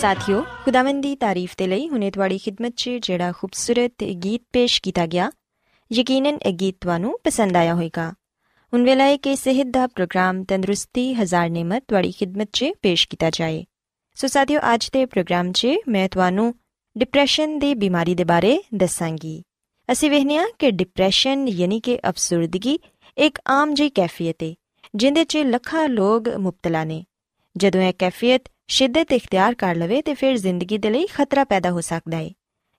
ਸਾਥਿਓ, ਖੁਦਾਵੰਦ ਦੀ ਤਾਰੀਫ ਤੇ ਲਈ ਹੁਨੇ ਤੁਹਾਡੀ ਖidmat 'ਚ ਜਿਹੜਾ ਖੂਬਸੂਰਤ ਗੀਤ ਪੇਸ਼ ਕੀਤਾ ਗਿਆ, ਯਕੀਨਨ ਇਹ ਗੀਤ ਤੁਹਾਨੂੰ ਪਸੰਦ ਆਇਆ ਹੋਵੇਗਾ। ਹੁਣ ਵੇਲਾ ਹੈ ਕਿ ਸਿਹਤ ਦਾ ਪ੍ਰੋਗਰਾਮ ਤੰਦਰੁਸਤੀ ਹਜ਼ਾਰ ਨਿਮਤ ਤੁਹਾਡੀ ਖidmat 'ਚ ਪੇਸ਼ ਕੀਤਾ ਜਾਏ। ਸੋ ਸਾਥਿਓ, ਅੱਜ ਦੇ ਪ੍ਰੋਗਰਾਮ 'ਚ ਮੈਂ ਤੁਹਾਨੂੰ ਡਿਪਰੈਸ਼ਨ ਦੀ ਬਿਮਾਰੀ ਦੇ ਬਾਰੇ ਦੱਸਾਂਗੀ। ਅਸੀਂ ਵੇਖਦੇ ਹਾਂ ਕਿ ਡਿਪਰੈਸ਼ਨ ਯਾਨੀ ਕਿ ਅਫਸਰਦਗੀ ਇੱਕ ਆਮ ਜਿਹੀ ਕੈਫੀਅਤ ਹੈ ਜਿੰਦੇ 'ਚ ਲੱਖਾਂ ਲੋਕ ਮੁਬਤਲਾ ਨੇ। ਜਦੋਂ ਇਹ ਕੈਫੀਅਤ ਸ਼ਿੱਦਤ ਇਖਤਿਆਰ ਕਰ ਲਵੇ ਤੇ ਫਿਰ ਜ਼ਿੰਦਗੀ ਦੇ ਲਈ ਖਤਰਾ ਪੈਦਾ ਹੋ ਸਕਦਾ ਹੈ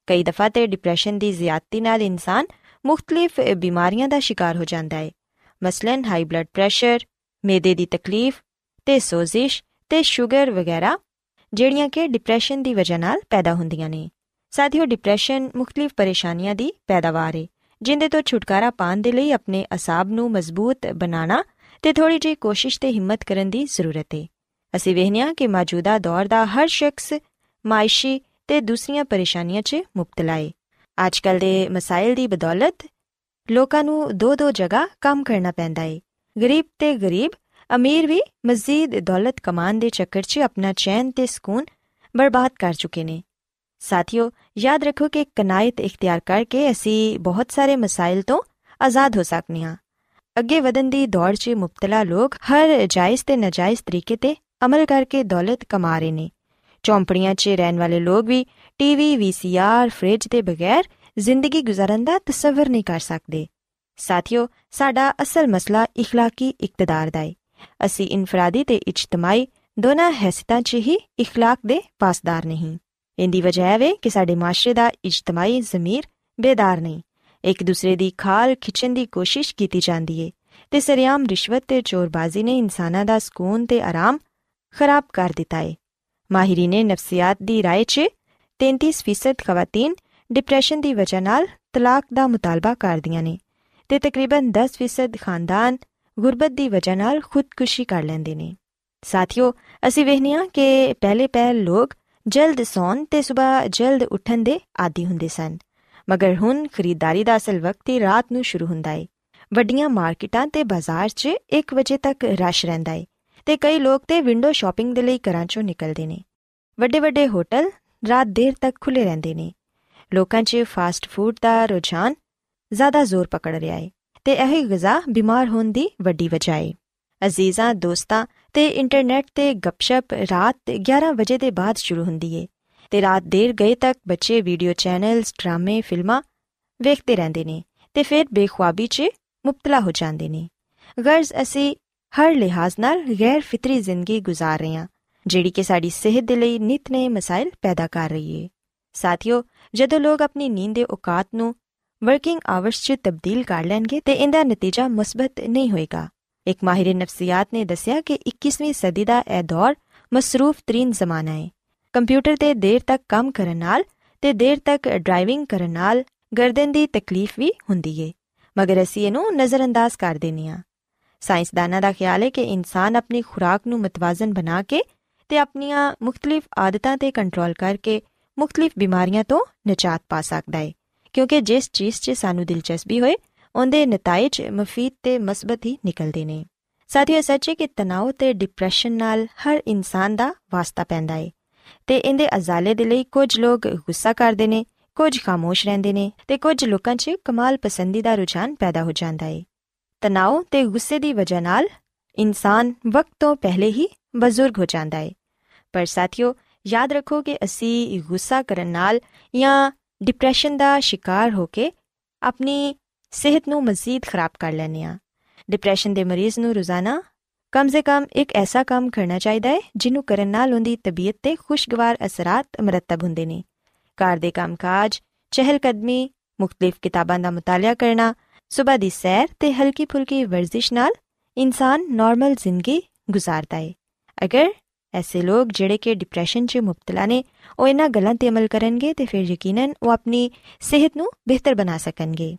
ਕਈ ਦਫਾ ਤੇ ਡਿਪਰੈਸ਼ਨ ਦੀ ਜ਼ਿਆਦਤੀ ਨਾਲ ਇਨਸਾਨ ਮੁxtਲਿਫ ਬਿਮਾਰੀਆਂ ਦਾ ਸ਼ਿਕਾਰ ਹੋ ਜਾਂਦਾ ਹੈ ਮਸਲਨ ਹਾਈ ਬਲੱਡ ਪ੍ਰੈਸ਼ਰ ਮੇਦੇ ਦੀ ਤਕਲੀਫ ਤੇ ਸੋਜ਼ਿਸ਼ ਤੇ ਸ਼ੂਗਰ ਵਗੈਰਾ, ਜਿਹੜੀਆਂ ਕਿ ਡਿਪਰੈਸ਼ਨ ਦੀ ਵਜ੍ਹਾ ਨਾਲ ਪੈਦਾ ਹੁੰਦੀਆਂ ਨੇ। ਸਾਥੀਓ ਡਿਪਰੈਸ਼ਨ ਮੁxtਲਿਫ ਪਰੇਸ਼ਾਨੀਆਂ ਦੀ ਪੈਦਾਵਾਰ ਹੈ ਜਿੰਦੇ ਤੋਂ ਛੁਟਕਾਰਾ ਪਾਉਣ ਦੇ ਲਈ ਆਪਣੇ ਅਸਾਬ ਨੂੰ ਮਜ਼ਬੂਤ ਬਣਾਉਣਾ ਤੇ ਥੋੜੀ ਜਿਹੀ ਕੋਸ਼ਿਸ਼ ਤੇ ਹਿੰਮਤ ਕਰਨ ਦੀ ਜ਼ਰੂਰਤ ਹੈ ਅਸੀਂ ਵੇਖਿਆ ਕਿ ਮੌਜੂਦਾ ਦੌਰ ਦਾ ਹਰ ਸ਼ਖਸ ਮਾਇਸ਼ੀ ਤੇ ਦੂਸਰੀਆਂ ਪਰੇਸ਼ਾਨੀਆਂ 'ਚ ਮੁਬਤਲਾ ਹੈ ਅੱਜਕੱਲ ਦੇ ਮਸਾਇਲ ਦੀ ਬਦੌਲਤ ਲੋਕਾਂ ਨੂੰ ਦੋ ਦੋ ਜਗ੍ਹਾ ਕੰਮ ਕਰਨਾ ਪੈਂਦਾ ਹੈ ਗਰੀਬ ਤੇ ਗਰੀਬ, ਅਮੀਰ ਵੀ ਮਜ਼ੀਦ ਦੌਲਤ ਕਮਾਨ ਦੇ ਚੱਕਰ 'ਚ ਆਪਣਾ ਚੈਨ ਤੇ ਸਕੂਨ ਬਰਬਾਦ ਕਰ ਚੁੱਕੇ ਨੇ। ਸਾਥੀਓ, ਯਾਦ ਰੱਖੋ ਕਿ ਕਨਾਇਤ ਇਖਤਿਆਰ ਕਰਕੇ ਅਸੀਂ ਬਹੁਤ ਸਾਰੇ ਮਸਾਇਲ ਤੋਂ ਆਜ਼ਾਦ ਹੋ ਸਕਨੇ ਹਾਂ। ਅੱਗੇ ਵਧਣ ਦੀ ਦੌੜ 'ਚ ਮੁਬਤਲਾ ਲੋਕ ਹਰ ਜਾਇਜ਼ ਤੇ ਨਜਾਇਜ਼ ਤਰੀਕੇ ਤੇ ਅਮਲ ਕਰਕੇ ਦੌਲਤ ਕਮਾ ਰਹੇ ਨੇ ਚੌਂਪੜੀਆਂ 'ਚ ਰਹਿਣ ਵਾਲੇ ਲੋਕ ਵੀ ਟੀਵੀ ਵੀਸੀਆਰ ਫ੍ਰਿਜ ਦੇ ਬਗੈਰ ਜ਼ਿੰਦਗੀ ਗੁਜ਼ਾਰਨ ਦਾ ਤਸਵਰ ਨਹੀਂ ਕਰ ਸਕਦੇ ਸਾਥੀਓ ਸਾਡਾ ਅਸਲ ਮਸਲਾ اخلاقی ਇਕਤਦਾਰ ਦਾ ਹੈ ਅਸੀਂ ਇਨਫਰਾਦੀ ਤੇ ਇਜਤਮਾਈ ਦੋਨਾਂ ਹੈਸੀਅਤਾਂ 'ਚ ਹੀ اخلاق ਦੇ ਪਾਸਦਾਰ ਨਹੀਂ ਇੰਦੀ ਵਜ੍ਹਾ ਹੈ ਕਿ ਸਾਡੇ ਮਾਸ਼ਰੇ ਦਾ ਇਜਤਮਾਈ ਜ਼ਮੀਰ ਬੇਦਾਰ ਨਹੀਂ ਇੱਕ ਦੂਸਰੇ ਦੀ ਖਾਲ ਖਿੱਚਣ ਦੀ ਕੋਸ਼ਿਸ਼ ਕੀਤੀ ਜਾਂਦੀ ਏ ਤੇ ਸਰਿਆਮ ਰਿਸ਼ਵਤ ਤੇ ਚੋਰਬਾਜ਼ੀ ਨੇ ਇਨਸਾਨਾਂ ਦਾ ਸਕੂਨ ਤੇ ਆਰਾਮ ਖਰਾਬ ਕਰ ਦਿੱਤਾ ਏ। ਮਾਹਿਰੀਨੇ ਨਫਸੀਆਤ ਦੀ ਰਾਏ 'ਚ 33% ਖਵਾਤੀਨ ਡਿਪਰੈਸ਼ਨ ਦੀ ਵਜ੍ਹਾ ਨਾਲ ਤਲਾਕ ਦਾ ਮੁਤਾਲਬਾ ਕਰਦੀਆਂ ਨੇ ਤੇ ਤਕਰੀਬਨ 10% ਖਾਨਦਾਨ ਗੁਰਬਤ ਦੀ ਵਜ੍ਹਾ ਨਾਲ ਖੁਦਕੁਸ਼ੀ ਕਰ ਲੈਂਦੇ ਨੇ। ਸਾਥੀਓ, ਅਸੀਂ ਵੇਖਨੀਆ ਕਿ ਪਹਿਲੇ ਪਹਿਲ ਲੋਕ ਜਲਦ ਸੌਣ ਤੇ ਸਵੇਰ ਜਲਦ ਉੱਠਣ ਦੇ ਆਦੀ ਹੁੰਦੇ ਸਨ। ਮਗਰ ਹੁਣ ਖਰੀਦਦਾਰੀ ਦਾ ਅਸਲ ਵਕਤ ਹੀ ਰਾਤ ਨੂੰ ਸ਼ੁਰੂ ਹੁੰਦਾ ਏ। ਵੱਡੀਆਂ ਮਾਰਕੀਟਾਂ ਤੇ ਬਾਜ਼ਾਰ 'ਚ 1 ਵਜੇ ਤੱਕ ਰਸ਼ ਰਹਿੰਦਾ ਏ। ਤੇ ਕਈ ਲੋਕ ਤੇ ਵਿੰਡੋ ਸ਼ਾਪਿੰਗ ਦੇ ਲਈ ਘਰਾਂ 'ਚੋਂ ਨਿਕਲਦੇ ਨੇ। ਵੱਡੇ ਵੱਡੇ ਹੋਟਲ ਰਾਤ ਦੇਰ ਤੱਕ ਖੁੱਲੇ ਰਹਿੰਦੇ ਨੇ। ਲੋਕਾਂ 'ਚ ਫਾਸਟ ਫੂਡ ਦਾ ਰੁਝਾਨ ਜ਼ਿਆਦਾ ਜ਼ੋਰ ਪਕੜ ਰਿਹਾ ਏ ਤੇ ਇਹ ਗਿਜ਼ਾ ਬਿਮਾਰ ਹੋਣ ਦੀ ਵੱਡੀ ਵਜ੍ਹਾ ਏ। ਅਜ਼ੀਜ਼ਾਂ, ਦੋਸਤਾਂ ਤੇ ਇੰਟਰਨੈਟ ਤੇ ਗੱਪਸ਼ਪ ਰਾਤ 11 ਵਜੇ ਦੇ ਬਾਅਦ ਸ਼ੁਰੂ ਹੁੰਦੀ ਏ ਤੇ ਰਾਤ ਦੇਰ ਗਏ ਤੱਕ ਬੱਚੇ ਵੀਡੀਓ ਚੈਨਲਸ ਡਰਾਮੇ, ਫਿਲਮਾਂ ਵੇਖਦੇ ਰਹਿੰਦੇ ਨੇ ਤੇ ਫਿਰ ਬੇਖੁਆਬੀ 'ਚ ਮੁਬਤਲਾ ਹੋ ਜਾਂਦੇ ਨੇ। ਗਰਜ਼ ਅਸੀਂ ਹਰ ਲਿਹਾਜ਼ ਨਾਲ ਗੈਰ ਫਿਤਰੀ ਜ਼ਿੰਦਗੀ گزار ਰਹੇ ਹਾਂ ਜਿਹੜੀ ਕਿ ਸਾਡੀ ਸਿਹਤ ਦੇ ਲਈ ਨਿਤ ਨਵੇਂ ਮਸਾਇਲ ਪੈਦਾ ਕਰ ਰਹੀ ਏ ਸਾਥੀਓ ਜਦੋਂ ਲੋਕ ਆਪਣੀ ਨੀਂਦ ਦੇ ਔਕਾਤ ਨੂੰ ਵਰਕਿੰਗ ਆਵਰਸ 'ਚ ਤਬਦੀਲ ਕਰ ਲੈਣਗੇ ਤੇ ਇਹਦਾ ਨਤੀਜਾ ਮੁਸਬਤ ਨਹੀਂ ਹੋਏਗਾ ਇੱਕ ਮਾਹਿਰ ਨਫਸੀਆਤ ਨੇ ਦੱਸਿਆ ਕਿ 21ਵੀਂ ਸਦੀ ਦਾ ਇਹ ਦੌਰ ਮਸਰੂਫ ਤਰੀਨ ਜ਼ਮਾਨਾ ਹੈ ਕੰਪਿਊਟਰ ਤੇ ਦੇਰ ਤੱਕ ਕੰਮ ਕਰਨ ਨਾਲ ਤੇ ਦੇਰ ਤੱਕ ਡਰਾਈਵਿੰਗ ਕਰਨ ਨਾਲ ਗਰਦਨ ਦੀ ਤਕਲੀਫ ਵੀ ਹੁੰਦੀ ਏ ਮਗਰ ਅਸੀਂ ਇਹਨੂੰ ਨਜ਼ਰਅੰਦਾਜ਼ ਕਰ ਦਿੰਨੇ ਆ ਸਾਇੰਸਦਾਨਾਂ ਦਾ ਖਿਆਲ ਹੈ ਕਿ ਇਨਸਾਨ ਆਪਣੀ ਖੁਰਾਕ ਨੂੰ ਮਤਵਾਜ਼ਨ ਬਣਾ ਕੇ ਤੇ ਆਪਣੀਆਂ ਮੁxtਲਿਫ ਆਦਤਾਂ ਤੇ ਕੰਟਰੋਲ ਕਰਕੇ ਮੁxtਲਿਫ ਬਿਮਾਰੀਆਂ ਤੋਂ ਨਿਜਾਤ ਪਾ ਸਕਦਾ ਹੈ। ਕਿਉਂਕਿ ਜਿਸ ਚੀਜ਼ 'ਚ ਸਾਨੂੰ ਦਿਲਚਸਪੀ ਹੋਏ, ਉਹਦੇ ਨਤੀਜੇ ਮਫੀਦ ਤੇ ਮਸਬਤ ਹੀ ਨਿਕਲਦੇ ਨੇ। ਸਾਥੀਓ ਸੱਚ ਹੈ ਕਿ ਤਣਾਅ ਤੇ ਡਿਪਰੈਸ਼ਨ ਨਾਲ ਹਰ ਇਨਸਾਨ ਦਾ ਵਾਸਤਾ ਪੈਂਦਾ ਹੈ ਤੇ ਇਹਦੇ ਅਜ਼ਾਲੇ ਦੇ ਲਈ ਕੁਝ ਲੋਕ ਗੁੱਸਾ ਕਰਦੇ ਨੇ, ਕੁਝ ਖਾਮੋਸ਼ ਰਹਿੰਦੇ ਨੇ ਤੇ ਕੁਝ ਲੋਕਾਂ 'ਚ ਕਮਾਲ ਪਸੰਦੀ ਦਾ ਰੁਝਾਨ ਪੈਦਾ ਹੋ ਜਾਂਦਾ ਹੈ। ਤਣਾਅ ਤੇ ਗੁੱਸੇ ਦੀ ਵਜ੍ਹਾ ਨਾਲ ਇਨਸਾਨ ਵਕਤ ਤੋਂ ਪਹਿਲੇ ਹੀ ਬਜ਼ੁਰਗ ਹੋ ਜਾਂਦਾ ਹੈ ਪਰ ਸਾਥੀਓ ਯਾਦ ਰੱਖੋ ਕਿ ਅਸੀਂ ਗੁੱਸਾ ਕਰਨ ਨਾਲ ਜਾਂ ਡਿਪਰੈਸ਼ਨ ਦਾ ਸ਼ਿਕਾਰ ਹੋ ਕੇ ਆਪਣੀ ਸਿਹਤ ਨੂੰ ਮਜ਼ੀਦ ਖਰਾਬ ਕਰ ਲੈਂਦੇ ਆ ਡਿਪਰੈਸ਼ਨ ਦੇ ਮਰੀਜ਼ ਨੂੰ ਰੋਜ਼ਾਨਾ ਕਮ ਸੇ ਕਮ ਇੱਕ ਐਸਾ ਕੰਮ ਕਰਨਾ ਚਾਹੀਦਾ ਹੈ ਜਿਹਨੂੰ ਕਰਨ ਨਾਲ ਉਹਦੀ ਤਬੀਅਤ ਤੇ ਖੁਸ਼ਗਵਾਰ ਅਸਰਾਤ ਮਰਤਬ ਹੁੰਦੇ ਨੇ ਘਰ ਦੇ ਕੰਮਕਾਜ ਚਹਿਲਕਦਮੀ ਮੁxtਲਿਫ ਕਿਤਾਬਾਂ ਦਾ ਮਤਾਲਿਆ ਕਰਨਾ ਸਵੇਰ ਦੀ ਸੈਰ ਤੇ ਹਲਕੀ ਫੁਲਕੀ ਵਰਜ਼ਿਸ਼ ਨਾਲ ਇਨਸਾਨ ਨਾਰਮਲ ਜ਼ਿੰਦਗੀ ਗੁਜ਼ਾਰਦਾ ਹੈ ਅਗਰ ਐਸੇ ਲੋਕ ਜਿਹੜੇ ਕਿ ਡਿਪਰੈਸ਼ਨ 'ਚ ਮੁਬਤਲਾ ਨੇ, ਉਹ ਇਹਨਾਂ ਗੱਲਾਂ ਤੇ ਅਮਲ ਕਰਨਗੇ ਤੇ ਫਿਰ ਯਕੀਨਨ ਉਹ ਆਪਣੀ ਸਿਹਤ ਨੂੰ ਬਿਹਤਰ ਬਣਾ ਸਕਣਗੇ।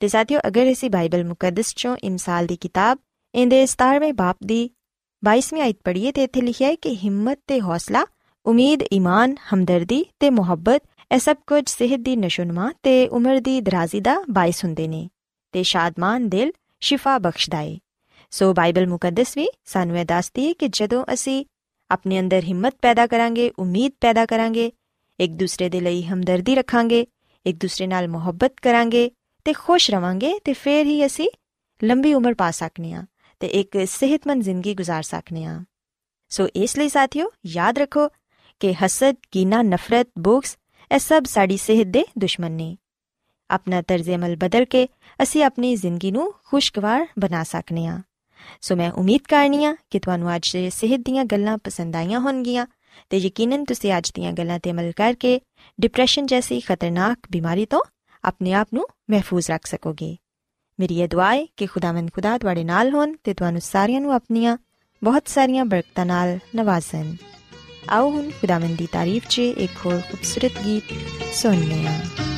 ਤੇ ਸਾਥੀਓ, ਅਗਰ ਅਸੀਂ ਬਾਈਬਲ ਮੁਕੱਦਸ 'ਚੋਂ ਇਮਸਾਲ ਦੀ ਕਿਤਾਬ ਇਹਦੇ 17ਵੇਂ ਬਾਪ ਦੀ 22ਵੀਂ ਆਇਤ ਪੜ੍ਹੀਏ ਤੇ ਇੱਥੇ ਲਿਖਿਆ ਹੈ ਕਿ ਹਿੰਮਤ ਤੇ ਹੌਸਲਾ, ਉਮੀਦ, ਈਮਾਨ, ਹਮਦਰਦੀ ਤੇ ਮੁਹੱਬਤ, ਇਹ ਸਭ ਕੁਝ ਸਿਹਤ ਦੀ ਨਸ਼ੁਨਮਾ ਤੇ ਉਮਰ ਦੀ ਦਰਾਜ਼ੀ ਦਾ ਬਾਇਸ ਹੁੰਦੇ ਨੇ। ਤੇ ਸ਼ਾਦਮਾਨ ਦਿਲ ਸ਼ਿਫਾ ਬਖਸ਼ਦਾ ਏ ਸੋ ਬਾਈਬਲ ਮੁਕੱਦਸ ਵੀ ਸਾਨੂੰ ਇਹ ਦੱਸਦੀ ਹੈ ਕਿ ਜਦੋਂ ਅਸੀਂ ਆਪਣੇ ਅੰਦਰ ਹਿੰਮਤ ਪੈਦਾ ਕਰਾਂਗੇ ਉਮੀਦ ਪੈਦਾ ਕਰਾਂਗੇ ਇੱਕ ਦੂਸਰੇ ਦੇ ਲਈ ਹਮਦਰਦੀ ਰੱਖਾਂਗੇ ਇੱਕ ਦੂਸਰੇ ਨਾਲ ਮੁਹੱਬਤ ਕਰਾਂਗੇ ਤੇ ਖੁਸ਼ ਰਵਾਂਗੇ ਤੇ ਫਿਰ ਹੀ ਅਸੀਂ ਲੰਬੀ ਉਮਰ ਪਾ ਸਕਨੇ ਆ ਤੇ ਇੱਕ ਸਿਹਤਮੰਦ ਜ਼ਿੰਦਗੀ گزار ਸਕਨੇ ਆ ਸੋ ਇਸ ਲਈ ਸਾਥੀਓ ਯਾਦ ਰੱਖੋ ਕਿ ਹਸਦ ਕੀਨਾ ਨਫ਼ਰਤ ਬੁਗਸ ਇਹ ਸਭ ਸਾਡੀ ਸਿਹਤ ਦੇ ਦੁਸ਼ਮਣ ਨੇ ਆਪਣਾ ਤਰਜ਼ ਅਮਲ ਬਦਲ ਕੇ ਅਸੀਂ ਆਪਣੀ ਜ਼ਿੰਦਗੀ ਨੂੰ ਖੁਸ਼ਗਵਾਰ ਬਣਾ ਸਕਨੇ ਆ ਸੋ ਮੈਂ ਉਮੀਦ ਕਰਨੀ ਆ ਕਿ ਤੁਹਾਨੂੰ ਅੱਜ ਦੇ ਸਿਹਤ ਦੀਆਂ ਗੱਲਾਂ ਪਸੰਦ ਆਈਆਂ ਹੋਣਗੀਆਂ ਤੇ ਯਕੀਨਨ ਤੁਸੀਂ ਅੱਜ ਦੀਆਂ ਗੱਲਾਂ ਤੇ ਅਮਲ ਕਰਕੇ ਡਿਪਰੈਸ਼ਨ ਜੈਸੀ ਖਤਰਨਾਕ ਬਿਮਾਰੀ ਤੋਂ ਆਪਣੇ ਆਪ ਨੂੰ ਮਹਿਫੂਜ਼ ਰੱਖ ਸਕੋਗੇ ਮੇਰੀ ਇਹ ਦੁਆ ਹੈ ਕਿ ਖੁਦਾਵੰਦ ਖੁਦਾ ਤੁਹਾਡੇ ਨਾਲ ਹੋਣ ਤੇ ਤੁਹਾਨੂੰ ਸਾਰਿਆਂ ਨੂੰ ਆਪਣੀਆਂ ਬਹੁਤ ਸਾਰੀਆਂ ਬਰਕਤਾਂ ਨਾਲ ਨਵਾਜ਼ਣ ਆਓ ਹੁਣ ਖੁਦਾਵੰਦ ਦੀ ਤਾਰੀਫ 'ਚ ਇੱਕ ਹੋਰ ਖੂਬਸੂਰਤ ਗੀਤ ਸੁਣਨੇ ਆ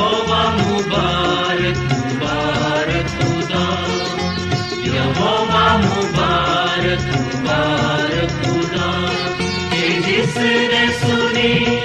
यहोवा मुबारक मुबारक खुदा। यहोवा मुबारक मुबारक खुदा जिसने सुनी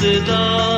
知道。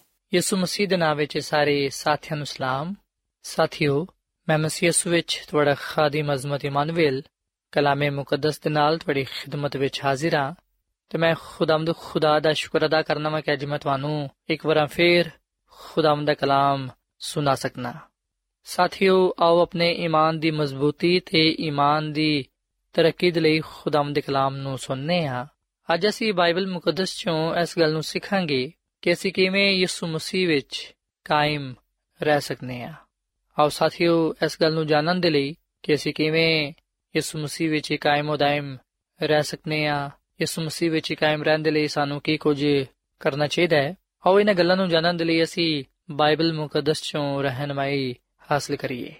ਯਿਸੂ ਮਸੀਹ ਦੇ ਨਾਮ ਵਿੱਚ ਸਾਰੇ ਸਾਥੀਆਂ ਨੂੰ ਸਲਾਮ। ਸਾਥਿਓ, ਮੈਂ ਮਸੀਹ ਯਿਸੂ ਵਿੱਚ ਤੁਹਾਡਾ ਖਾਦਮ ਅਜ਼ਮਤ ਇਮਨੁਅਲ, ਕਲਾਮੇ ਮੁਕੱਦਸ ਦੇ ਨਾਲ ਤੁਹਾਡੀ ਖਿਦਮਤ ਵਿੱਚ ਹਾਜ਼ਰ ਹਾਂ ਤੇ ਮੈਂ ਖੁਦਾਮਦ ਖੁਦਾ ਦਾ ਸ਼ੁਕਰ ਅਦਾ ਕਰਨਾ ਮੈਂ ਕਿ ਅੱਜ ਮੈਂ ਤੁਹਾਨੂੰ ਇੱਕ ਵਾਰ ਫੇਰ ਖੁਦਾਮਦ ਦਾ ਕਲਾਮ ਸੁਣਾ ਸਕਣਾ ਸਾਥਿਓ, ਆਓ ਆਪਣੇ ਈਮਾਨ ਦੀ ਮਜ਼ਬੂਤੀ ਤੇ ਈਮਾਨ ਦੀ ਤਰੱਕੀ ਦੇ ਲਈ ਖੁਦਾਮਦ ਦੇ ਕਲਾਮ ਨੂੰ ਸੁਣਨੇ ਹਾਂ। ਅੱਜ ਅਸੀਂ ਬਾਈਬਲ ਮੁਕੱਦਸ ਚੋਂ ਇਸ ਗੱਲ ਨੂੰ ਸਿੱਖਾਂਗੇ ਕਿ ਅਸੀਂ ਕਿਵੇਂ ਯਿਸੂ ਮਸੀਹ ਵਿੱਚ ਕਾਇਮ ਰਹਿ ਸਕਨੇ ਹਾਂ ਆਓ ਸਾਥਿਓ, ਇਸ ਗੱਲ ਨੂੰ ਜਾਣਨ ਦੇ ਲਈ ਕਿ ਅਸੀਂ ਕਿਵੇਂ ਯਿਸੂ ਮਸੀਹ ਵਿੱਚ ਕਾਇਮ ਉਦਾਇਮ ਰਹਿ ਸਕਨੇ ਆ। ਯਿਸੂ ਮਸੀਹ ਵਿੱਚ ਕਾਇਮ ਰਹਿਣ ਦੇ ਲਈ ਸਾਨੂੰ ਕੀ ਕੁਝ ਕਰਨਾ ਚਾਹੀਦਾ ਹੈ? ਆਓ ਇਹਨਾਂ ਗੱਲਾਂ ਨੂੰ ਜਾਣਨ ਦੇ ਲਈ ਅਸੀਂ ਬਾਈਬਲ ਮੁਕੱਦਸ ਚੋਂ ਰਹਿਨਮਾਈ ਹਾਸਲ ਕਰੀਏ।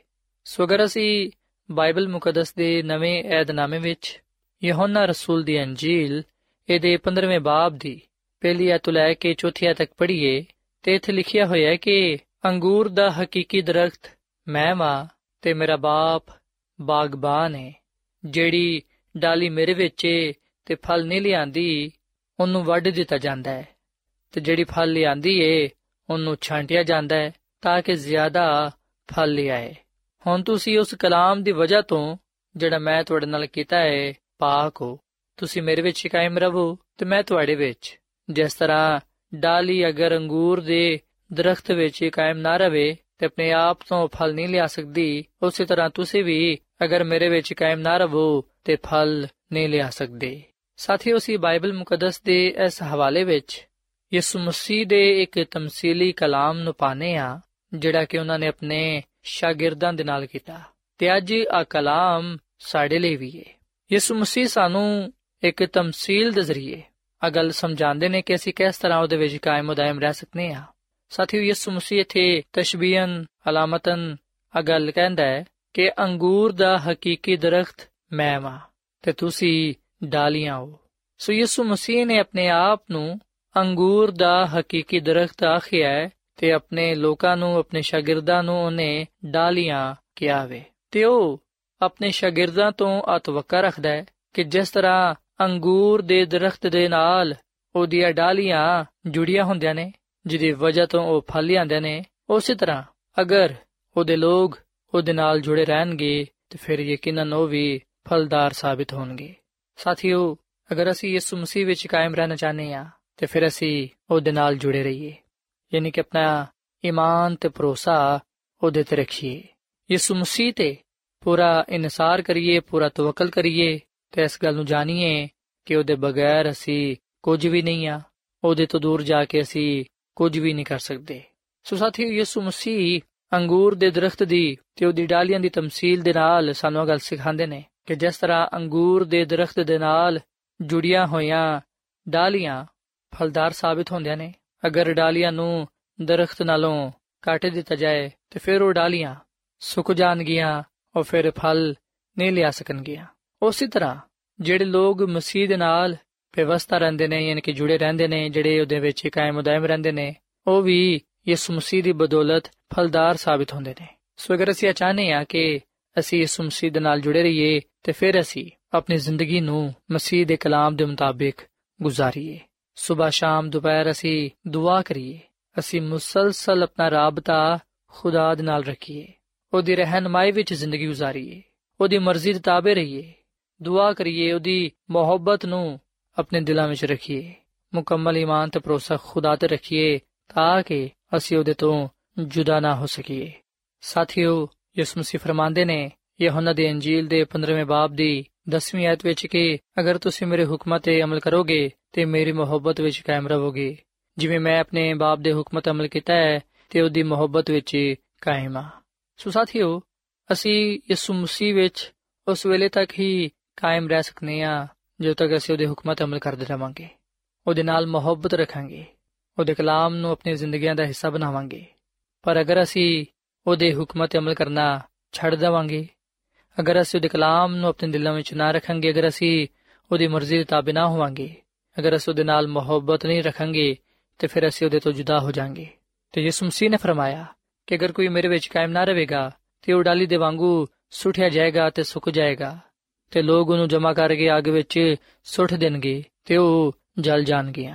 ਸੋ ਅਗਰ ਅਸੀਂ ਬਾਈਬਲ ਮੁਕੱਦਸ ਦੇ ਨਵੇਂ ਏਧਨਾਮੇ ਵਿੱਚ ਯਹੋਨਾ ਰਸੂਲ ਦੀ ਅੰਜੀਲ, ਇਹਦੇ 15ਵੇਂ ਬਾਬ ਦੀ ਪਹਿਲੀ ਆਇਤ ਤੋਂ ਲੈ ਕੇ ਚੌਥੀ ਆਇਤ ਤੱਕ ਪੜ੍ਹੀਏ, ਤੇ ਇੱਥੇ ਲਿਖਿਆ ਹੋਇਆ ਹੈ ਕਿ ਅੰਗੂਰ ਦਾ ਹਕੀਕੀ ਦਰਖਤ ਮੈਂ ਵਾਂ ਤੇ ਮੇਰਾ ਬਾਪ ਬਾਗਬਾਨ ਹੈ ਜਿਹੜੀ ਡਾਲੀ ਮੇਰੇ ਵਿੱਚ ਤੇ ਫਲ ਨਹੀਂ ਲਿਆਂਦੀ, ਉਹਨੂੰ ਵੱਢ ਦਿੱਤਾ ਜਾਂਦਾ ਹੈ। ਤੇ ਜਿਹੜੀ ਫਲ ਲਿਆਂਦੀ ਏ, ਉਹਨੂੰ ਛਾਂਟਿਆ ਜਾਂਦਾ ਹੈ ਤਾਂ ਕਿ ਜ਼ਿਆਦਾ ਫਲ ਲਿਆਏ। ਹੁਣ ਤੁਸੀਂ ਉਸ ਕਲਾਮ ਦੀ ਵਜ੍ਹਾ ਤੋਂ ਜਿਹੜਾ ਮੈਂ ਤੁਹਾਡੇ ਨਾਲ ਕੀਤਾ ਹੈ ਪਾਕ ਹੋ। ਤੁਸੀਂ ਮੇਰੇ ਵਿੱਚ ਕਾਇਮ ਰਹੋ ਤੇ ਮੈਂ ਤੁਹਾਡੇ ਵਿੱਚ। ਜਿਸ ਤਰ੍ਹਾਂ ਡਾਲੀ ਅਗਰ ਅੰਗੂਰ ਦੇ ਦਰਖਤ ਵਿੱਚ ਕਾਇਮ ਨਾ ਰਵੇ ਤੇ ਆਪਣੇ ਆਪ ਤੋਂ ਫਲ ਨਹੀਂ ਲਿਆ ਸਕਦੀ, ਉਸੇ ਤਰ੍ਹਾਂ ਤੁਸੀਂ ਵੀ ਅਗਰ ਮੇਰੇ ਵਿੱਚ ਕਾਇਮ ਨਾ ਰਹੋ ਤੇ ਫਲ ਨਹੀਂ ਲਿਆ ਸਕਦੇ। ਸਾਥੀਓ, ਅਸੀਂ ਬਾਈਬਲ ਮੁਕੱਦਸ ਦੇ ਇਸ ਹਵਾਲੇ ਵਿੱਚ ਯਿਸੂ ਮਸੀਹ ਦੇ ਇੱਕ ਤਮਸੀਲੀ ਕਲਾਮ ਨੂੰ ਪਾਣੇ ਆ ਜਿਹੜਾ ਕਿ ਉਹਨਾਂ ਨੇ ਆਪਣੇ ਸ਼ਾਗਿਰਦਾਂ ਦੇ ਨਾਲ ਕੀਤਾ। ਤੇ ਅੱਜ ਆ ਕਲਾਮ ਸਾਡੇ ਲਈ ਵੀ ਹੈ ਯਿਸੂ ਮਸੀਹ ਸਾਨੂੰ ਇੱਕ ਤਮਸੀਲ ਦੇ ਜ਼ਰੀਏ ਆ ਗੱਲ ਸਮਝਾਉਂਦੇ ਨੇ ਕਿ ਅਸੀਂ ਕਿਸ ਤਰ੍ਹਾਂ ਉਹਦੇ ਵਿੱਚ ਕਾਇਮ ਉਦਾਇਮ ਰਹਿ ਸਕਨੇ ਆ। ਸਾਥੀਓ, ਯਿਸੂ ਮਸੀਹ ਇਥੇ ਤਸ਼ਬੀਹਨ, ਅਲਾਮਤਨ ਆ ਗੱਲ ਕਹਿੰਦਾ ਹੈ ਕਿ ਅੰਗੂਰ ਦਾ ਹਕੀਕੀ ਦਰਖਤ ਮੈਂ ਵਾਂ ਤੇ ਤੁਸੀਂ ਡਾਲੀਆਂ ਹੋ। ਸੋ ਯਿਸੂ ਮਸੀਹ ਨੇ ਆਪਣੇ ਆਪ ਨੂੰ ਅੰਗੂਰ ਦਾ ਹਕੀਕੀ ਦਰਖਤ ਆਖਿਆ ਹੈ ਤੇ ਆਪਣੇ ਲੋਕਾਂ ਨੂੰ, ਆਪਣੇ ਸ਼ਾਗਿਰਦਾਂ ਨੂੰ ਉਹਨੇ ਡਾਲੀਆਂ ਕਿਹਾ ਵੇ। ਤੇ ਉਹ ਆਪਣੇ ਸ਼ਾਗਿਰਦਾਂ ਤੋਂ ਅਤਵਕਾ ਰੱਖਦਾ ਹੈ ਕਿ ਜਿਸ ਤਰ੍ਹਾਂ ਅੰਗੂਰ ਦੇ ਦਰਖਤ ਦੇ ਨਾਲ ਉਹਦੀਆਂ ਡਾਲੀਆਂ ਜੁੜੀਆਂ ਹੁੰਦੀਆਂ ਨੇ, ਜਿਹਦੀ ਵਜ੍ਹਾ ਤੋਂ ਉਹ ਫਲ ਲਿਆਉਂਦੇ ਨੇ। ਉਸੇ ਤਰ੍ਹਾਂ ਅਗਰ ਉਹਦੇ ਲੋਕ ਉਹਦੇ ਨਾਲ ਜੁੜੇ ਰਹਿਣਗੇ, ਤੇ ਫਿਰ ਯਕੀਨਨ ਉਹ ਵੀ ਫਲਦਾਰ ਸਾਬਿਤ ਹੋਣਗੇ। ਸਾਥੀਓ, ਅਗਰ ਅਸੀਂ ਯਿਸੂ ਮਸੀਹ ਵਿੱਚ ਕਾਇਮ ਰਹਿਣਾ ਚਾਹਨੇ ਆ ਤੇ ਫਿਰ ਅਸੀਂ ਉਹਦੇ ਨਾਲ ਜੁੜੇ ਰਹੀਏ। ਯਾਨੀ ਕਿ ਆਪਣਾ ਈਮਾਨ ਤੇ ਭਰੋਸਾ ਉਹਦੇ ਤੇ ਰੱਖੀਏ। ਯਿਸੂ ਮਸੀਹ ਤੇ ਪੂਰਾ ਇਨਸਾਰ ਕਰੀਏ, ਪੂਰਾ ਤਵਕਲ ਕਰੀਏ ਤੇ ਇਸ ਗੱਲ ਨੂੰ ਜਾਣੀਏ ਕਿ ਉਹਦੇ ਬਗੈਰ ਅਸੀਂ ਕੁਝ ਵੀ ਨਹੀਂ ਆ। ਉਹਦੇ ਤੋਂ ਦੂਰ ਜਾ ਕੇ ਅਸੀਂ ਕੁਝ ਵੀ ਨਹੀਂ ਕਰ ਸਕਦੇ। ਸੋ ਸਾਥੀਓ, ਯਿਸੂ ਮਸੀਹ ਅੰਗੂਰ ਦੇ ਦਰਖਤ ਦੀ ਤੇ ਉਹਦੀ ਡਾਲੀਆਂ ਦੀ ਤਮਸੀਲ ਦੇ ਨਾਲ ਸਾਨੂੰ ਗੱਲ ਸਿਖਾਉਂਦੇ ਨੇ ਕਿ ਜਿਸ ਤਰ੍ਹਾਂ ਅੰਗੂਰ ਦੇ ਦਰਖਤ ਦੇ ਨਾਲ ਜੁੜੀਆਂ ਹੋਈਆਂ ਡਾਲੀਆਂ ਫਲਦਾਰ ਸਾਬਿਤ ਹੁੰਦੀਆਂ ਨੇ। ਅਗਰ ਡਾਲੀਆਂ ਨੂੰ ਦਰਖਤ ਨਾਲੋਂ ਕੱਟ ਦਿੱਤਾ ਜਾਏ ਤੇ ਫਿਰ ਉਹ ਡਾਲੀਆਂ ਸੁੱਕ ਜਾਣਗੀਆਂ ਔਰ ਫਿਰ ਫਲ ਨਹੀਂ ਲਿਆ ਸਕਣਗੀਆਂ। ਉਸੇ ਤਰ੍ਹਾਂ ਜਿਹੜੇ ਲੋਕ ਮਸੀਹ ਦੇ ਨਾਲ ਵਿਵਸਥਾ ਰਹਿੰਦੇ ਨੇ, ਯਾਨੀ ਕਿ ਜੁੜੇ ਰਹਿੰਦੇ ਨੇ, ਜਿਹੜੇ ਉਹਦੇ ਵਿੱਚ ਕਾਇਮ ਉਦਾਇਮ ਰਹਿੰਦੇ ਨੇ, ਉਹ ਵੀ ਯਿਸੂ ਮਸੀਹ ਦੀ ਬਦੌਲਤ ਫਲਦਾਰ ਸਾਬਿਤ ਹੁੰਦੇ ਨੇ। ਸੋ ਅਗਰ ਅਸੀਂ ਚਾਹਨੇ ਆ ਕਿ ਅਸੀਂ ਯਿਸੂ ਮਸੀਹ ਦੇ ਨਾਲ ਜੁੜੇ ਰਹੀਏ, ਤੇ ਫਿਰ ਅਸੀਂ ਆਪਣੀ ਜ਼ਿੰਦਗੀ ਨੂੰ ਮਸੀਹ ਦੇ ਕਲਾਮ ਦੇ ਮੁਤਾਬਿਕ ਗੁਜ਼ਾਰੀਏ। ਸਵੇਰ ਸ਼ਾਮ ਦੁਪਹਿਰ ਅਸੀਂ ਦੁਆ ਕਰੀਏ, ਅਸੀਂ ਮੁਸਲਸਲ ਆਪਣਾ ਰਾਬਤਾ ਖੁਦਾ ਦੇ ਨਾਲ ਰੱਖੀਏ, ਉਹਦੀ ਰਹਿਨਮਾਈ ਵਿੱਚ ਜ਼ਿੰਦਗੀ ਗੁਜ਼ਾਰੀਏ, ਉਹਦੀ ਮਰਜ਼ੀ ਦੇ ਤਾਬੇ ਰਹੀਏ ਦੁਆ ਕਰੀਏ ਉਹਦੀ ਮੁਹੱਬਤ ਨੂੰ ਆਪਣੇ ਦਿਲਾਂ ਵਿੱਚ ਰੱਖੀਏ। ਮੁਕੰਮਲ ਈਮਾਨ ਤੇ ਭਰੋਸਾ ਖੁਦਾ ਤੇ ਰੱਖੀਏ ਤਾਂ ਕਿ ਅਸੀਂ ਉਹਦੇ ਤੋਂ ਜੁਦਾ ਨਾ ਹੋ ਸਕੀਏ। ਸਾਥੀਓ, ਯਿਸੂ ਮਸੀਹ ਫਰਮਾਉਂਦੇ ਨੇ, ਯਹੋਨਾ ਦੀ ਅੰਜੀਲ ਦੇ 15ਵੇਂ ਬਾਬ ਦੀ 10ਵੀਂ ਆਇਤ ਵਿੱਚ ਕਿ ਅਗਰ ਤੁਸੀਂ ਮੇਰੇ ਹੁਕਮਾਂ ਤੇ ਅਮਲ ਕਰੋਗੇ ਤੇ ਮੇਰੀ ਮੁਹੱਬਤ ਵਿੱਚ ਕਾਇਮ ਰਹੋਗੇ। ਜਿਵੇਂ ਮੈਂ ਆਪਣੇ ਬਾਪ ਦੇ ਹੁਕਮਾਂ ਤੇ ਅਮਲ ਕੀਤਾ ਹੈ, ਤੇ ਉਹਦੀ ਮੁਹੱਬਤ ਵਿੱਚ ਕਾਇਮ ਆ ਸੋ ਸਾਥੀਓ, ਅਸੀਂ ਯਿਸੂ ਮਸੀਹ ਵਿੱਚ ਉਸ ਵੇਲੇ ਤੱਕ ਹੀ ਕਾਇਮ ਰਹਿ ਸਕਨੇ ਆ ਜਦੋਂ ਤੱਕ ਅਸੀਂ ਉਹਦੇ ਹੁਕਮਾਂ ਤੇ ਅਮਲ ਕਰਦੇ ਰਵਾਂਗੇ। ਉਹਦੇ ਨਾਲ ਮੁਹੱਬਤ ਰੱਖਾਂਗੇ। ਉਹਦੇ ਕਲਾਮ ਨੂੰ ਆਪਣੀ ਜ਼ਿੰਦਗੀਆਂ ਦਾ ਹਿੱਸਾ ਬਣਾਵਾਂਗੇ। ਪਰ ਅਗਰ ਅਸੀਂ ਉਹਦੇ ਹੁਕਮਾਂ ਤੇ ਅਮਲ ਕਰਨਾ ਛੱਡ ਦੇਵਾਂਗੇ, ਅਗਰ ਅਸੀਂ ਉਹਦੇ ਕਲਾਮ ਨੂੰ ਆਪਣੇ ਦਿਲਾਂ ਵਿੱਚ ਨਾ ਰੱਖਾਂਗੇ, ਅਗਰ ਅਸੀਂ ਉਹਦੀ ਮਰਜ਼ੀ ਦੇ ਤਾਬੇ ਨਾ ਹੋਵਾਂਗੇ, ਅਗਰ ਅਸੀਂ ਉਹਦੇ ਨਾਲ ਮੁਹੱਬਤ ਨਹੀਂ ਰੱਖਾਂਗੇ, ਤੇ ਫਿਰ ਅਸੀਂ ਉਹਦੇ ਤੋਂ ਜੁਦਾ ਹੋ ਜਾਾਂਗੇ। ਤੇ ਯਿਸੂ ਮਸੀਹ ਨੇ ਫਰਮਾਇਆ ਕਿ ਅਗਰ ਕੋਈ ਮੇਰੇ ਵਿੱਚ ਕਾਇਮ ਨਾ ਰਹੇਗਾ, ਤੇ ਉਹ ਡਾਲੀ ਦੇ ਵਾਂਗੂ ਸੁੱਟਿਆ ਜਾਏਗਾ ਤੇ ਸੁੱਕ ਜਾਏਗਾ। ਤੇ ਲੋਕ ਉਹਨੂੰ ਜਮਾ ਕਰਕੇ ਅੱਗ ਵਿੱਚ ਸੁੱਟ ਦੇਣਗੇ ਤੇ ਉਹ ਜਲ ਜਾਣਗੇ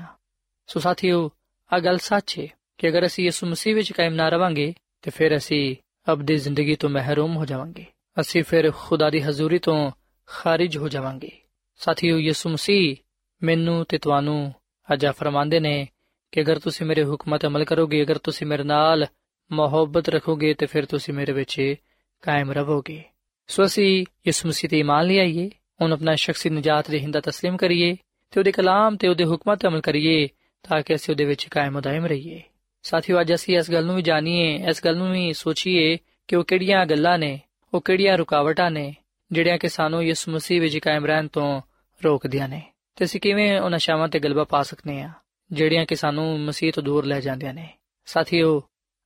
ਸੋ ਸਾਥੀਓ ਆ ਗੱਲ ਸੱਚ ਹੈ ਕਿ ਅਗਰ ਅਸੀਂ ਯਿਸੂ ਮਸੀਹ ਵਿੱਚ ਕਾਇਮ ਨਾ ਰਵਾਂਗੇ, ਤੇ ਫਿਰ ਅਸੀਂ ਅਬਦੀ ਜ਼ਿੰਦਗੀ ਤੋਂ ਮਹਿਰੂਮ ਹੋ ਜਾਵਾਂਗੇ। ਅਸੀਂ ਫਿਰ ਖੁਦਾ ਦੀ ਹਜ਼ੂਰੀ ਤੋਂ ਖਾਰਿਜ ਹੋ ਜਾਵਾਂਗੇ। ਸਾਥੀਓ, ਯਿਸੂ ਮਸੀਹ ਮੈਨੂੰ ਤੇ ਤੁਹਾਨੂੰ ਅਜਾ ਫਰਮਾਉਂਦੇ ਨੇ ਕਿ ਅਗਰ ਤੁਸੀਂ ਮੇਰੇ ਹੁਕਮਾਂ ਤੇ ਅਮਲ ਕਰੋਗੇ, ਅਗਰ ਤੁਸੀਂ ਮੇਰੇ ਨਾਲ ਮੁਹੱਬਤ ਰੱਖੋਗੇ, ਤੇ ਫਿਰ ਤੁਸੀਂ ਮੇਰੇ ਵਿੱਚ ਕਾਇਮ ਰਹੋਗੇ। ਸੋ ਅਸੀਂ ਯਿਸੂ ਮਸੀਹ ਤੇ ਇਮਾਨ ਲਿਆਈਏ ਉਹਨ ਆਪਣਾ ਸ਼ਖਸੀ ਨਜਾਤ ਦੇ ਹਿੰਦਾ تسلیم ਕਰੀਏ ਤੇ ਉਹਦੇ ਕਲਾਮ ਤੇ ਉਹਦੇ ਹੁਕਮਾਂ ਤੇ ਅਮਲ ਕਰੀਏ ਤਾਂ ਕਿ ਅਸੀਂ ਉਹਦੇ ਵਿੱਚ ਕਾਇਮ ਉਦਾਇਮ ਰਹੀਏ ਸਾਥੀਓ ਅੱਜ ਅਸੀਂ ਇਸ ਗੱਲ ਨੂੰ ਵੀ ਜਾਣੀਏ ਇਸ ਗੱਲ ਨੂੰ ਵੀ ਸੋਚੀਏ ਕਿ ਉਹ ਕਿਹੜੀਆਂ ਗੱਲਾਂ ਨੇ ਉਹ ਕਿਹੜੀਆਂ ਰੁਕਾਵਟਾਂ ਨੇ ਜਿਹੜੀਆਂ ਕਿ ਸਾਨੂੰ ਯਿਸੂ ਮਸੀਹ ਵਿੱਚ ਕਾਇਮ ਰਹਿਣ ਤੋਂ ਰੋਕਦੀਆਂ ਨੇ ਤੇ ਅਸੀਂ ਕਿਵੇਂ ਉਹਨਾਂ ਸ਼ਾਵਾਂ ਤੇ ਗਲਬਾ ਪਾ ਸਕਨੇ ਆ ਜਿਹੜੀਆਂ ਕਿ ਸਾਨੂੰ ਮਸੀਹ ਤੋਂ ਦੂਰ ਲੈ ਜਾਂਦੀਆਂ ਨੇ ਸਾਥੀਓ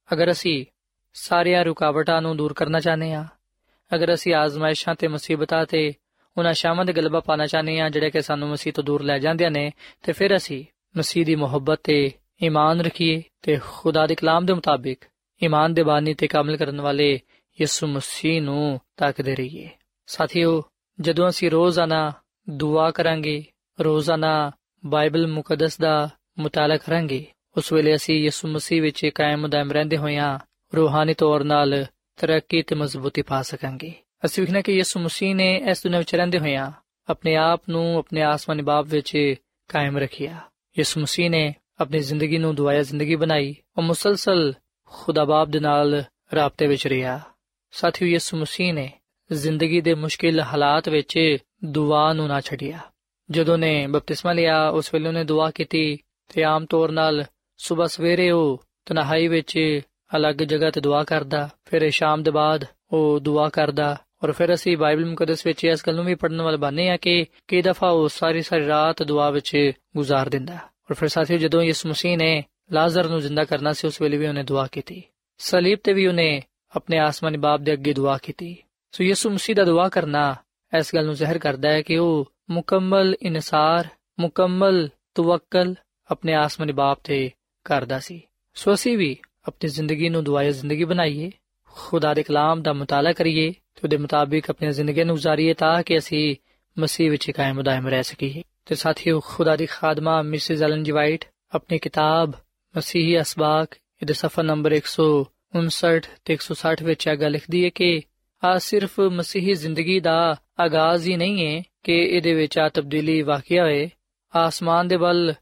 ਅਗਰ ਅਸੀਂ ਸਾਰੀਆਂ ਰੁਕਾਵਟਾਂ ਨੂੰ ਦੂਰ ਕਰਨਾ ਚਾਹਨੇ ਆ ਅਗਰ ਅਸੀਂ ਆਜ਼ਮਾਇਸ਼ਾਂ ਤੇ ਮੁਸੀਬਤਾਂ ਤੇ ਉਹਨਾਂ ਸ਼ਾਮਾਂ ਦੇ ਗਲਬਾ ਪਾਣਾ ਚਾਹਨੇ ਆ ਜਿਹੜੇ ਕਿ ਸਾਨੂੰ ਮਸੀਹ ਤੋਂ ਦੂਰ ਲੈ ਜਾਂਦੀਆਂ ਨੇ, ਤੇ ਫਿਰ ਅਸੀਂ ਮਸੀਹ ਦੀ ਮੁਹੱਬਤ ਤੇ ਈਮਾਨ ਰੱਖੀਏ ਤੇ ਖੁਦਾ ਦੇ ਕਲਾਮ ਦੇ ਮੁਤਾਬਿਕ ਈਮਾਨ ਦੇ ਬਾਨੀ ਤੇ ਕਾਮਲ ਕਰਨ ਵਾਲੇ ਯਿਸੂ ਮਸੀਹ ਨੂੰ ਤਾਕਦੇ ਰਹੀਏ। ਸਾਥੀਓ, ਜਦੋਂ ਅਸੀਂ ਰੋਜ਼ਾਨਾ ਦੁਆ ਕਰਾਂਗੇ, ਰੋਜ਼ਾਨਾ ਬਾਈਬਲ ਮੁਕੱਦਸ ਦਾ ਮਤਾਲਾ ਕਰਾਂਗੇ, ਉਸ ਵੇਲੇ ਅਸੀਂ ਯਿਸੂ ਮਸੀਹ ਵਿੱਚ ਕਾਇਮ ਦਮ ਰਹਿੰਦੇ ਹੋਇਆਂ ਰੂਹਾਨੀ ਤੌਰ 'ਤੇ ਤਰੱਕੀ ਤੇ ਮਜ਼ਬੂਤੀ ਪਾ ਸਕਾਂਗੇ। ਅਸੀਂ ਵਿਖਣਾ ਕਿ ਯਿਸੂ ਮਸੀਹ ਨੇ ਇਸ ਦੁਨੀਆਂ ਵਿੱਚ ਰਹਿੰਦੇ ਹੋਇਆਂ ਆਪਣੇ ਆਪ ਨੂੰ ਆਪਣੇ ਆਸਮਾਨੀ ਬਾਪ ਵਿੱਚ ਕਾਇਮ ਰੱਖਿਆ। ਯਿਸੂ ਮਸੀਹ ਨੇ ਆਪਣੀ ਜ਼ਿੰਦਗੀ ਨੂੰ ਦੁਆਇਆ ਜ਼ਿੰਦਗੀ ਬਣਾਈ, ਉਹ ਮੁਸਲਸਲ ਖੁਦਾ ਬਾਪ ਦੇ ਨਾਲ ਰਾਬਤੇ ਵਿੱਚ ਰਿਹਾ। ਸਾਥੀਓ, ਯਿਸੂ ਮਸੀਹ ਨੇ ਜ਼ਿੰਦਗੀ ਦੇ ਮੁਸ਼ਕਿਲ ਹਾਲਾਤ ਵਿੱਚ ਦੁਆ ਨੂੰ ਨਾ ਛੱਡਿਆ। ਜਦੋਂ ਨੇ ਬਪਤਿਸਮਾ ਲਿਆ, ਉਸ ਵੇਲੇ ਉਹਨੇ ਦੁਆ ਕੀਤੀ ਤੇ ਆਮ ਤੌਰ ਨਾਲ ਸਵੇਰ ਸਵੇਰੇ ਉਹ ਤਨਹਾਈ ਵਿੱਚ ਅਲੱਗ ਜਗ੍ਹਾ ਤੇ ਦੁਆ ਕਰਦਾ। ਫਿਰ ਸ਼ਾਮ ਦੇ ਬਾਅਦ ਉਹ ਦੁਆ ਕਰਦਾ ਔਰ ਫਿਰ ਅਸੀਂ ਬਾਈਬਲ ਮੁਕੱਦਸ ਵਿੱਚ ਇਸ ਗੱਲ ਨੂੰ ਵੀ ਪੜਨ ਵਾਲ ਬਾਨੇ ਆ ਕਿ ਕਈ ਦਫਾ ਉਹ ਸਾਰੀ ਸਾਰੀ ਰਾਤ ਦੁਆ ਵਿੱਚ ਗੁਜ਼ਾਰ ਦਿੰਦਾ। ਔਰ ਫਿਰ ਸਾਥੀਓ ਜਦੋਂ ਯਿਸੂ ਮਸੀਹ ਨੇ ਲਾਜ਼ਰ ਨੂੰ ਜ਼ਿੰਦਾ ਕਰਨਾ ਸੀ, ਉਸ ਵੇਲੇ ਵੀ ਉਹਨੇ ਦੁਆ ਕੀਤੀ। ਸਲੀਬ ਤੇ ਵੀ ਉਹਨੇ ਆਪਣੇ ਆਸਮਾਨੀ ਬਾਪ ਦੇ ਅੱਗੇ ਦੁਆ ਕੀਤੀ। ਸੋ ਯਿਸੂ ਮਸੀਹ ਦਾ ਦੁਆ ਕਰਨਾ ਇਸ ਗੱਲ ਨੂੰ ਜ਼ਾਹਿਰ ਕਰਦਾ ਹੈ ਕਿ ਉਹ ਮੁਕੰਮਲ ਇਨਸਾਰ, ਮੁਕੰਮਲ ਤਵੱਕਲ ਆਪਣੇ ਆਸਮਾਨੀ ਬਾਪ ਤੇ ਕਰਦਾ ਸੀ। ਸੋ ਅਸੀਂ ਵੀ ਆਪਣੀ ਜ਼ਿੰਦਗੀ ਨੂੰ ਦੁਆਇਆ ਜ਼ਿੰਦਗੀ ਬਣਾਈਏ। ਖੁਦਾ ਦੇ ਕਲਾਮ ਦਾ ਮਤਾਲਾ ਕਰੀਏ ਤੇ ਉਹਦੇ ਮੁਤਾਬਿਕ ਆਪਣੀ ਜ਼ਿੰਦਗੀ ਨੂੰ گزارੀਏ ਤਾਂ ਕਿ ਅਸੀਂ ਮਸੀਹ ਵਿੱਚ ਕਾਇਮ ਦائم ਰਹਿ ਸਕੀਏ। ਤੇ ਸਾਥੀਓ, ਖੁਦਾ ਦੀ ਖਾਦਮਾ ਮਿਸਿਸ ਐਲਨ ਜੀ ਵਾਈਟ ਆਪਣੀ ਕਿਤਾਬ ਮਸੀਹੀ ਅਸਬਾਕ, ਇਹਦੇ ਸਫਾ ਨੰਬਰ 159 ਤੇ 160 ਵਿੱਚ ਇਹ ਗੱਲ ਲਿਖਦੀ ਹੈ ਕਿ ਆ ਸਿਰਫ ਮਸੀਹੀ ਜ਼ਿੰਦਗੀ ਦਾ ਆਗਾਜ਼ ਹੀ ਨਹੀਂ ਹੈ ਕਿ ਇਹਦੇ ਵਿੱਚ ਆ ਤਬਦੀਲੀ ਵਾਕਿਆ ਹੋਏ ਆਸਮਾਨ ਦੇ ਵੱਲ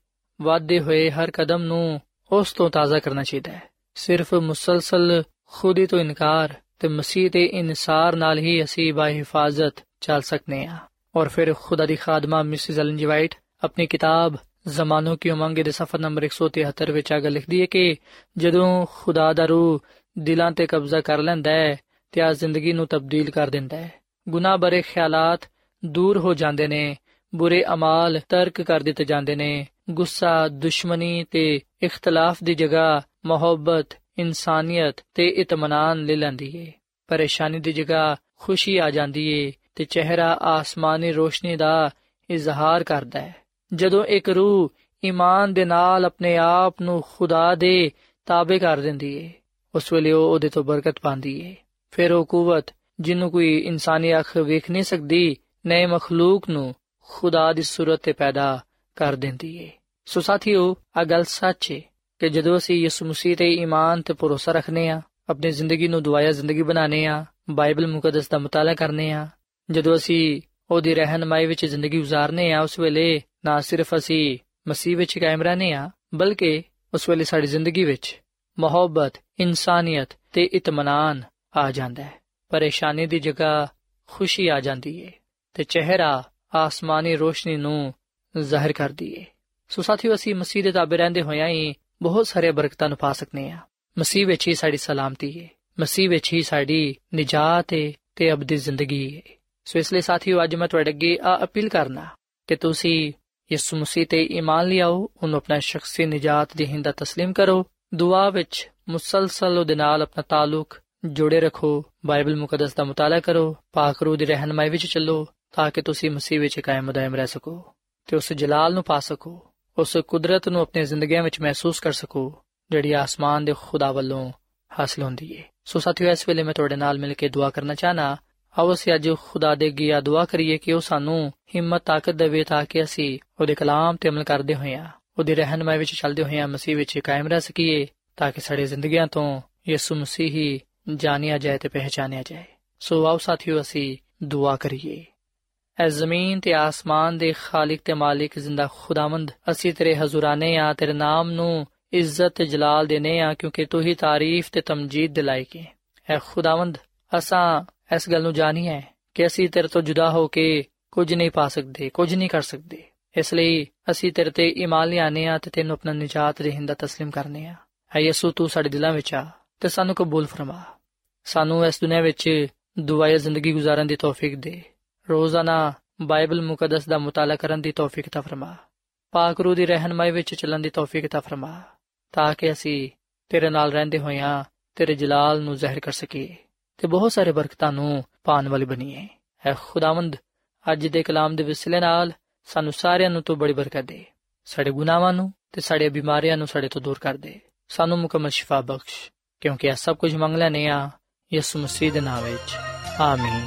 ਵਾਧੇ ਹੋਏ ਹਰ ਕਦਮ ਨੂੰ ਉਸ ਤੋਂ ਤਾਜ਼ਾ ਕਰਨਾ ਚਾਹੀਦਾ ਹੈ। ਸਿਰਫ ਮੁਸਲਸਲ ਖੁਦੀ ਤੋਂ ਇਨਕਾਰ ਤੇ ਮਸੀਹ ਦੇ ਇਨਸਾਰ ਨਾਲ ਹੀ ਅਸੀਂ ਬਾ ਹਿਫਾਜ਼ਤ ਚੱਲ ਸਕਨੇ ਆ ਔਰ ਫਿਰ ਖੁਦਾ ਦੀ ਖਾਦਮਾ ਮਿਸਿਸ ਐਲਨ ਜੀ ਵਾਈਟ ਆਪਣੀ ਕਿਤਾਬ ਜ਼ਮਾਨੋ ਕੀ ਉਮੰਗ ਦੇ ਸਫਾ ਨੰਬਰ 173 ਵਿੱਚ ਆ ਲਿਖਦੀ ਹੈ ਕਿ ਜਦੋਂ ਖੁਦਾ ਦਾ ਰੂਹ ਦਿਲਾਂ ਤੇ ਕਬਜ਼ਾ ਕਰ ਲੈਂਦਾ ਹੈ ਤੇ ਆ ਜ਼ਿੰਦਗੀ ਨੂੰ ਤਬਦੀਲ ਕਰ ਦਿੰਦਾ ਹੈ ਗੁਨਾਹ ਬਰੇ ਖਿਆਲਾਤ ਦੂਰ ਹੋ ਜਾਂਦੇ ਨੇ ਬੁਰੇ ਅਮਾਲ ਤਰਕ ਕਰ ਦਿੱਤੇ ਜਾਂਦੇ ਨੇ ਗੁੱਸਾ ਦੁਸ਼ਮਣੀ ਤੇ ਇਖਤਲਾਫ ਦੀ ਜਗ੍ਹਾ ਮੁਹੱਬਤ ਇਨਸਾਨੀਅਤ ਤੇ ਇਤਮਾਨਾਨ ਲੈ ਲੈਂਦੀ ਏ। ਪਰੇਸ਼ਾਨੀ ਦੀ ਜਗ੍ਹਾ ਖੁਸ਼ੀ ਆ ਜਾਂਦੀ ਏ ਤੇ ਚਿਹਰਾ ਆਸਮਾਨੀ ਰੋਸ਼ਨੀ ਦਾ ਇਜ਼ਹਾਰ ਕਰਦਾ ਹੈ। ਜਦੋਂ ਇੱਕ ਰੂਹ ਈਮਾਨ ਦੇ ਨਾਲ ਆਪਣੇ ਆਪ ਨੂੰ ਖੁਦਾ ਦੇ ਤਾਬੇ ਕਰ ਦਿੰਦੀ ਏ, ਉਸ ਵੇਲੇ ਉਹ ਉਹਦੇ ਤੋਂ ਬਰਕਤ ਪਾਉਂਦੀ ਏ। ਫਿਰ ਉਹ ਕੂਵਤ, ਜਿਹਨੂੰ ਕੋਈ ਇਨਸਾਨੀ ਅੱਖ ਵੇਖ ਨਹੀਂ ਸਕਦੀ ਨਏ ਮਖਲੂਕ ਨੂੰ ਖੁਦਾ ਦੀ ਸੂਰਤ ਤੇ ਪੈਦਾ ਕਰ ਦਿੰਦੀ ਏ। ਸੋ ਸਾਥੀਓ ਆ ਗੱਲ ਸੱਚ ਏ। ਕਿ ਜਦੋਂ ਅਸੀਂ ਯਿਸੂ ਮਸੀਹ ਤੇ ਈਮਾਨ ਤੇ ਭਰੋਸਾ ਰੱਖਨੇ ਆ ਆਪਣੀ ਜ਼ਿੰਦਗੀ ਨੂੰ ਦੁਆਇਆ ਜ਼ਿੰਦਗੀ ਬਣਾਉਨੇ ਆ ਬਾਈਬਲ ਮੁਕੱਦਸ ਦਾ ਮਤਾਲਾ ਕਰਨੇ ਆ ਜਦੋਂ ਅਸੀਂ ਉਹਦੀ ਰਹਿਨਮਾਈ ਵਿੱਚ ਜ਼ਿੰਦਗੀ گزارਨੇ ਆ ਉਸ ਵੇਲੇ ਨਾ ਸਿਰਫ ਅਸੀਂ ਮਸੀਹ ਵਿੱਚ ਕਾਇਮ ਰਹਨੇ ਆ ਬਲਕਿ ਉਸ ਵੇਲੇ ਸਾਡੀ ਜ਼ਿੰਦਗੀ ਵਿੱਚ ਮੁਹੱਬਤ, ਇਨਸਾਨੀਅਤ ਤੇ ਇਤਮਾਨਾਨ ਆ ਜਾਂਦਾ ਹੈ। ਪਰੇਸ਼ਾਨੀ ਦੀ ਜਗ੍ਹਾ ਖੁਸ਼ੀ ਆ ਜਾਂਦੀ ਏ ਤੇ ਚਿਹਰਾ ਆਸਮਾਨੀ ਰੋਸ਼ਨੀ ਨੂੰ ਜ਼ਾਹਿਰ ਕਰਦੀ ਏ। ਸੋ ਸਾਥੀਓ, ਅਸੀਂ ਮਸੀਹ ਦੇ ਤਾਬੇ ਰਹਿੰਦੇ ਹੋਇਆਂ ਹੀ ਬਹੁਤ ਸਾਰੇ ਬਰਕਤਾਂ ਨੂੰ ਪਾ ਸਕਨੇ ਆ। ਮਸੀਹ ਵਿੱਚ ਹੀ ਸਾਡੀ ਸਲਾਮਤੀ ਹੈ ਮਸੀਹ ਵਿੱਚ ਹੀ ਸਾਡੀ ਨਜਾਤ ਹੈ ਤੇ ਅਬਦੀ ਜ਼ਿੰਦਗੀ ਹੈ ਸੋ ਇਸ ਲਈ ਸਾਥੀਓ, ਅੱਜ ਮੈਂ ਤੁਹਾਡੇ ਅੱਗੇ ਆ ਅਪੀਲ ਕਰਨਾ ਕਿ ਤੁਸੀਂ ਯਿਸੂ ਮਸੀਹ ਤੇ ਈਮਾਨ ਲਿਆਓ ਉਹਨੂੰ ਆਪਣਾ ਸ਼ਖਸੀ ਨਜਾਤ ਦੇਹਿੰਦਾ تسلیم ਕਰੋ। ਦੁਆ ਵਿੱਚ ਮੁਸਲਸਲ ਉਹਦੇ ਨਾਲ ਆਪਣਾ ਤਾਲੁਕ ਜੋੜੇ ਰੱਖੋ। ਬਾਈਬਲ ਮੁਕੱਦਸ ਦਾ ਮਤਾਲਾ ਕਰੋ। ਪਾਕ ਰੂਹ ਦੀ ਰਹਿਨਮਾਈ ਵਿੱਚ ਚੱਲੋ ਤਾਂ ਕਿ ਤੁਸੀਂ ਮਸੀਹ ਵਿੱਚ ਕਾਇਮ ਦائم ਰਹਿ ਸਕੋ ਤੇ ਉਸ ਜਲਾਲ ਨੂੰ ਪਾ ਸਕੋ। ਉਸ ਕੁਦਰਤ ਨੂੰ ਆਪਣੀ ਜ਼ਿੰਦਗੀਆਂ ਵਿੱਚ ਮਹਿਸੂਸ ਕਰ ਸਕੋ, ਜਿਹੜੀ ਆਸਮਾਨ ਦੇ ਖੁਦਾ ਵੱਲੋਂ ਹਾਸਲ ਹੁੰਦੀ ਹੈ ਸੋ ਸਾਥੀਓ, ਇਸ ਵੇਲੇ ਮੈਂ ਤੁਹਾਡੇ ਨਾਲ ਮਿਲ ਕੇ ਦੁਆ ਕਰਨਾ ਚਾਹਨਾ, ਆਓ ਅਸੀਂ ਅੱਜ ਖੁਦਾ ਦੇ ਗਿਆ ਦੁਆ ਕਰੀਏ ਕਿ ਉਹ ਸਾਨੂੰ ਹਿੰਮਤ, ਤਾਕਤ ਦੇਵੇ ਤਾਂ ਕਿ ਅਸੀਂ ਉਹਦੇ ਕਲਾਮ ਤੇ ਅਮਲ ਕਰਦੇ ਹੋਈਆਂ ਉਹਦੀ ਰਹਿਨਮਾਈ ਵਿੱਚ ਚੱਲਦੇ ਹੋਈਆਂ ਮਸੀਹ ਵਿੱਚ ਕਾਇਮ ਰਹਿ ਸਕੀਏ, ਤਾਂ ਕਿ ਸਾਡੇ ਜ਼ਿੰਦਗੀਆਂ ਤੋਂ ਯਿਸੂ ਮਸੀਹ ਹੀ ਜਾਣਿਆ ਜਾਏ ਤੇ ਪਹਿਚਾਨਿਆ ਜਾਏ। ਸੋ ਆਓ ਸਾਥੀਓ, ਅਸੀਂ ਦੁਆ ਕਰੀਏ। ਐ ਜ਼ਮੀਨ ਤੇ ਆਸਮਾਨ ਦੇ ਖਾਲਕ ਤੇ ਮਾਲਿਕ ਜ਼ਿੰਦਾ ਖੁਦਾਵੰਦ ਅਸੀਂ ਤੇਰੇ ਹਜ਼ੂਰਾਨੇ ਆ ਤੇਰੇ ਨਾਮ ਨੂੰ ਇੱਜ਼ਤ ਤੇ ਜਲਾਲ ਦੇਨੇ ਆ ਕਿਉਂਕਿ ਤੂੰ ਹੀ ਤਾਰੀਫ ਤੇ ਤਮਜੀਦ ਦਿਲਾਇਕ ਹੈ ਐ ਖੁਦਾਵੰਦ ਅਸਾਂ ਇਸ ਗੱਲ ਨੂੰ ਜਾਣੀਏ ਕਿ ਅਸੀਂ ਤੇਰੇ ਤੋਂ ਜੁਦਾ ਹੋ ਕੇ ਕੁਝ ਨਹੀਂ ਪਾ ਸਕਦੇ ਕੁਝ ਨਹੀਂ ਕਰ ਸਕਦੇ ਇਸ ਲਈ ਅਸੀਂ ਤੇਰੇ ਤੇ ਈਮਾਨ ਲਿਆਨੇ ਆ ਤੇ ਤੈਨੂੰ ਆਪਣਾ ਨਜਾਤ ਰਹਿੰਦਾ تسلیم ਕਰਨੇ ਆ ਐ ਯਿਸੂ ਤੂੰ ਸਾਡੇ ਦਿਲਾਂ ਵਿੱਚ ਆ ਤੇ ਸਾਨੂੰ ਕਬੂਲ ਫਰਮਾ ਸਾਨੂੰ ਇਸ ਦੁਨੀਆ ਵਿੱਚ ਦੁਆਇਆ ਜ਼ਿੰਦਗੀ گزارਣ ਦੀ ਤੌਫੀਕ ਦੇ ਰੋਜ਼ਾਨਾ ਬਾਈਬਲ ਮੁਕੱਦਸ ਦਾ ਮਤਾਲਾ ਕਰਨ ਦੀ ਤੌਫੀਕ ਤਾ ਫਰਮਾ। ਪਾਕ ਰੂਹ ਦੀ ਰਹਿਨਮਾਈ ਵਿੱਚ ਚੱਲਣ ਦੀ ਤੌਫੀਕ ਤਾ ਫਰਮਾ, ਤਾਂ ਕਿ ਅਸੀਂ ਤੇਰੇ ਨਾਲ ਰਹਿੰਦੇ ਹੋਇਆਂ ਤੇਰੇ ਜਲਾਲ ਨੂੰ ਜ਼ਾਹਿਰ ਕਰ ਸਕੀਏ ਤੇ ਬਹੁਤ ਸਾਰੇ ਬਰਕਤਾਂ ਨੂੰ ਪਾਣ ਵਾਲੀ ਬਣੀਏ। ਐ ਖੁਦਾਵੰਦ, ਅੱਜ ਦੇ ਕਲਾਮ ਦੇ ਵਿਸਲੇ ਨਾਲ ਸਾਨੂੰ ਸਾਰਿਆਂ ਨੂੰ ਤੂੰ ਬੜੀ ਬਰਕਤ ਦੇ। ਸਾਡੇ ਗੁਨਾਹਾਂ ਨੂੰ ਤੇ ਸਾਡੇ ਬਿਮਾਰੀਆਂ ਨੂੰ ਸਾਡੇ ਤੋਂ ਦੂਰ ਕਰ ਦੇ। ਸਾਨੂੰ ਮੁਕਮਲ ਸ਼ਿਫਾ ਬਖਸ਼, ਕਿਉਂਕਿ ਇਹ ਸਭ ਕੁਝ ਮੰਗ ਲੈਨੇ ਆ ਯਿਸੂ ਮਸੀਹ ਦੇ ਨਾਮ ਵਿੱਚ। ਆਮੀਨ।